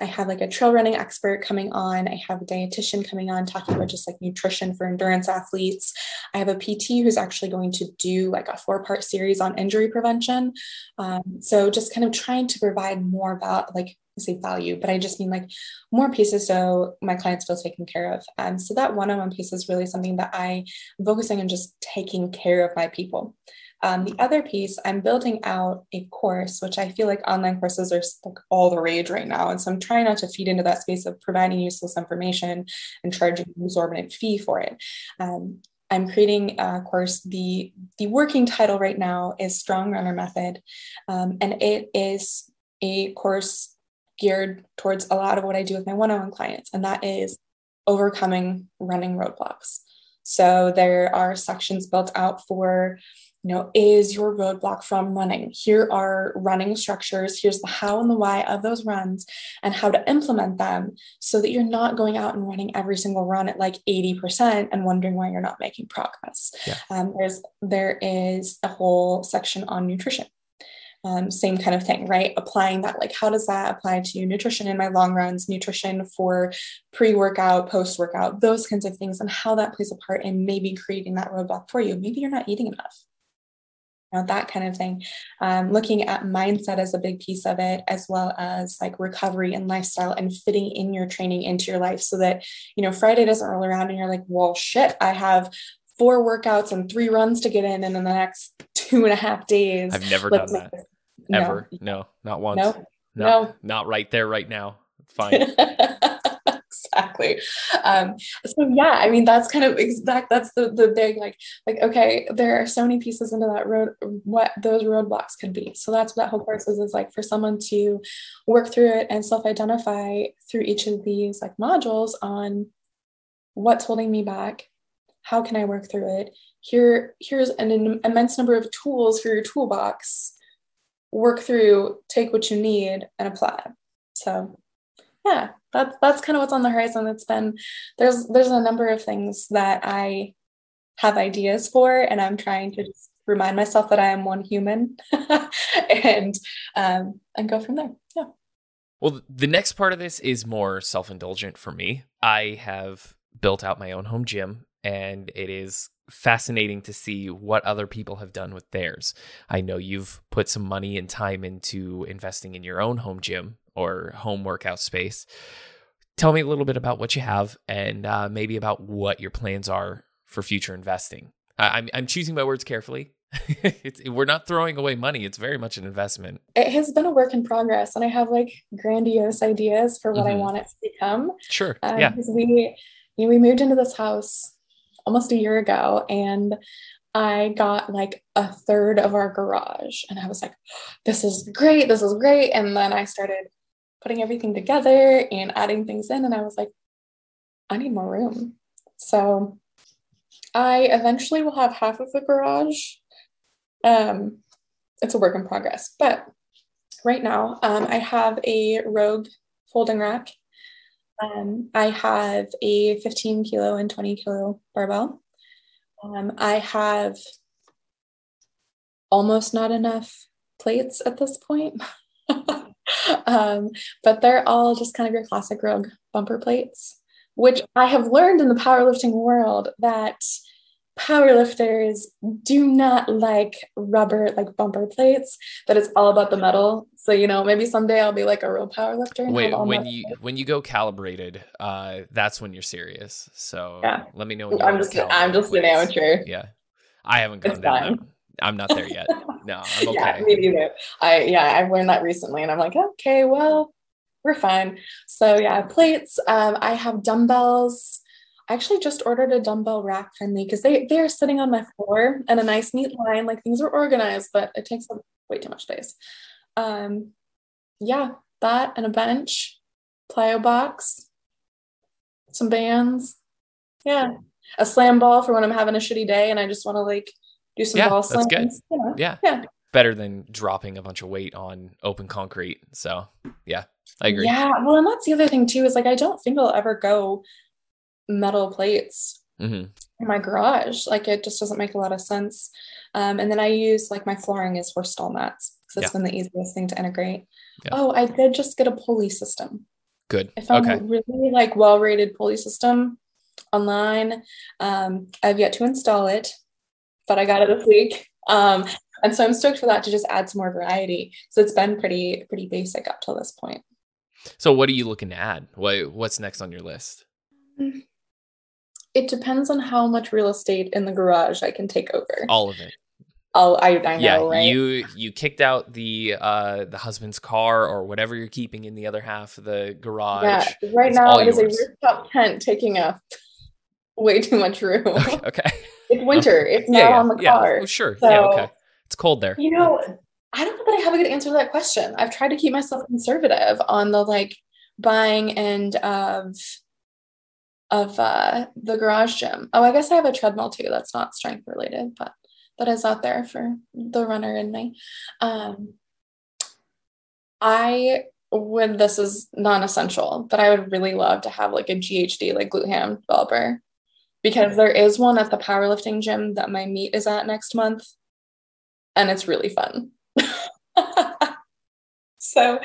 I have like a trail running expert coming on. I have a dietitian coming on talking about just like nutrition for endurance athletes. I have a PT who's actually going to do like a four part series on injury prevention. Um, so just kind of trying to provide more about like say value, but I just mean like more pieces so my clients feel taken care of. And so that one on one piece is really something that I am focusing on just taking care of my people. Um, the other piece, I'm building out a course, which I feel like online courses are like all the rage right now. And so I'm trying not to feed into that space of providing useless information and charging an exorbitant fee for it. Um, I'm creating a course. The the working title right now is Strong Runner Method, um, and it is a course geared towards a lot of what I do with my one-on-one clients, and that is overcoming running roadblocks. So there are sections built out for you know, is your roadblock from running? Here are running structures. Here's the how and the why of those runs and how to implement them so that you're not going out and running every single run at like 80% and wondering why you're not making progress. Yeah. Um, there's there is a whole section on nutrition. Um, same kind of thing, right? Applying that, like, how does that apply to nutrition in my long runs, nutrition for pre workout, post workout, those kinds of things, and how that plays a part in maybe creating that roadblock for you. Maybe you're not eating enough know, that kind of thing. Um, looking at mindset as a big piece of it, as well as like recovery and lifestyle and fitting in your training into your life so that, you know, Friday doesn't roll around and you're like, well, shit, I have four workouts and three runs to get in. And in the next [LAUGHS] two and a half days, I've never done that. Ever. No. no, not once. No, no, no. Not right there, right now. Fine. [LAUGHS] exactly. Um so yeah i mean that's kind of exact that's the the big like like okay there are so many pieces into that road what those roadblocks could be. So that's what that whole course is is like for someone to work through it and self-identify through each of these like modules on what's holding me back how can i work through it? Here here's an immense number of tools for your toolbox. Work through take what you need and apply. So yeah that's that's kind of what's on the horizon. It's been there's there's a number of things that i have ideas for and i'm trying to just remind myself that i am one human [LAUGHS] and um and go from there. Yeah. Well the next part of this is more self-indulgent for me. I have built out my own home gym and it is fascinating to see what other people have done with theirs. I know you've put some money and time into investing in your own home gym or home workout space. Tell me a little bit about what you have and uh, maybe about what your plans are for future investing. I, I'm, I'm choosing my words carefully. [LAUGHS] we're not throwing away money. It's very much an investment. It has been a work in progress, and I have like grandiose ideas for what mm-hmm. I want it to become. Sure. Um, yeah. We, you know, we moved into this house almost a year ago, and I got like a third of our garage, and I was like, "This is great! This is great!" And then I started putting everything together and adding things in. And I was like, I need more room. So I eventually will have half of the garage. Um, it's a work in progress, but right now um, I have a Rogue folding rack. Um, I have a 15 kilo and 20 kilo barbell. Um, I have almost not enough plates at this point. [LAUGHS] um, but they're all just kind of your classic Rogue bumper plates, which I have learned in the powerlifting world that powerlifters do not like rubber like bumper plates that it's all about the metal So you know, maybe someday I'll be like a real powerlifter. Wait, when you when you go calibrated, uh, that's when you're serious. So yeah. let me know. When I'm just I'm just an amateur. Yeah, I haven't gone down. I'm not there yet. No, I'm [LAUGHS] okay. yeah, me neither. I yeah, I've learned that recently, and I'm like, okay, well, we're fine. So yeah, plates. Um, I have dumbbells. I actually just ordered a dumbbell rack finally because they they are sitting on my floor in a nice neat line. Like things are organized, but it takes up way too much space. Um, yeah, that and a bench, plyo box, some bands. Yeah, a slam ball for when I'm having a shitty day and I just want to like do some yeah, ball. That's good. Yeah. yeah. Better than dropping a bunch of weight on open concrete. So yeah, I agree. Yeah. Well, and that's the other thing too, is like I don't think I'll ever go metal plates mm-hmm. in my garage. Like it just doesn't make a lot of sense. Um, and then I use like my flooring is for stall mats because it's yeah. been the easiest thing to integrate. Yeah. Oh, I did just get a pulley system. Good. I found okay. a really like well rated pulley system online. Um, I've yet to install it, but I got it this week. Um, and so I'm stoked for that to just add some more variety. So it's been pretty pretty basic up till this point. So what are you looking to add? What what's next on your list? It depends on how much real estate in the garage I can take over. All of it. Oh, I, I know, yeah, right? You you kicked out the uh the husband's car or whatever you're keeping in the other half of the garage. Yeah, right it's now it is a rooftop tent taking up way too much room. [LAUGHS] Okay. It's winter. It's not yeah, yeah, on the yeah. car. Oh, sure. So, yeah, okay. It's cold there. You know, I don't know that I have a good answer to that question. I've tried to keep myself conservative on the like buying end of of uh the garage gym. Oh, I guess I have a treadmill too. That's not strength related, but that is out there for the runner in me. Um I would this is non-essential, but I would really love to have like a GHD like glute ham developer because there is one at the powerlifting gym that my meet is at next month and it's really fun. [LAUGHS] so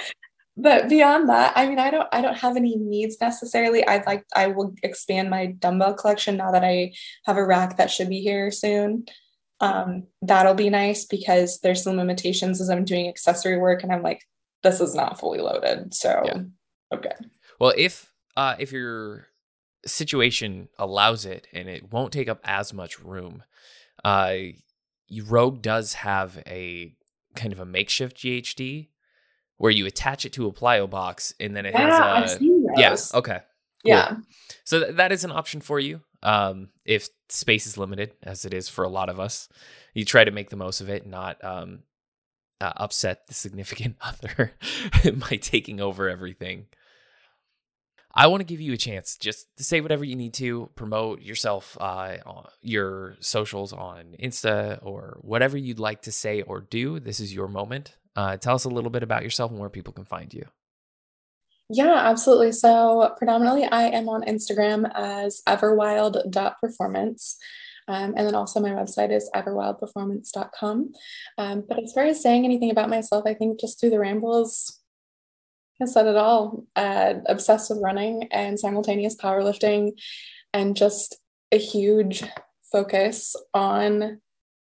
but beyond that i mean i don't i don't have any needs necessarily i'd like i will expand my dumbbell collection now that i have a rack that should be here soon um, that'll be nice because there's some limitations as i'm doing accessory work and i'm like this is not fully loaded so yeah. okay well if uh if your situation allows it and it won't take up as much room. Uh rogue does have a kind of a makeshift ghd where you attach it to a plyo box and then it yeah, has a yeah okay cool. yeah. So th- that is an option for you um, if space is limited as it is for a lot of us. You try to make the most of it not um, uh, upset the significant [LAUGHS] other by taking over everything I want to give you a chance just to say whatever you need to, promote yourself, uh, your socials on Insta or whatever you'd like to say or do. This is your moment. Uh, tell us a little bit about yourself and where people can find you. Yeah, absolutely. So, predominantly, I am on Instagram as everwild.performance. Um, and then also, my website is everwildperformance.com. Um, but as far as saying anything about myself, I think just through the rambles, I said it all. Uh, obsessed with running and simultaneous powerlifting, and just a huge focus on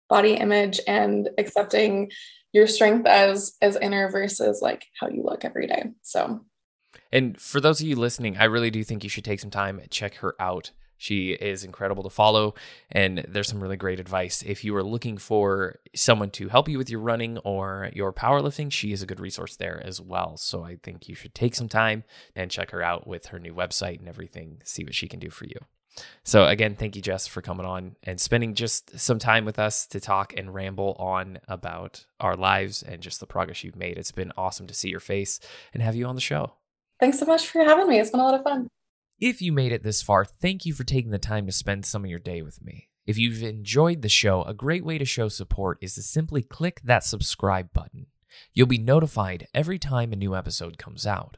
body image and accepting your strength as as inner versus like how you look every day. So and for those of you listening, I really do think you should take some time check her out. She is incredible to follow, and there's some really great advice. If you are looking for someone to help you with your running or your powerlifting, she is a good resource there as well. So I think you should take some time and check her out with her new website and everything, see what she can do for you. So, again, thank you, Jess, for coming on and spending just some time with us to talk and ramble on about our lives and just the progress you've made. It's been awesome to see your face and have you on the show. Thanks so much for having me. It's been a lot of fun. If you made it this far, thank you for taking the time to spend some of your day with me. If you've enjoyed the show, a great way to show support is to simply click that subscribe button. You'll be notified every time a new episode comes out.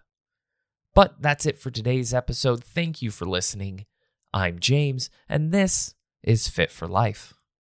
But that's it for today's episode. Thank you for listening. I'm James, and this is Fit for Life.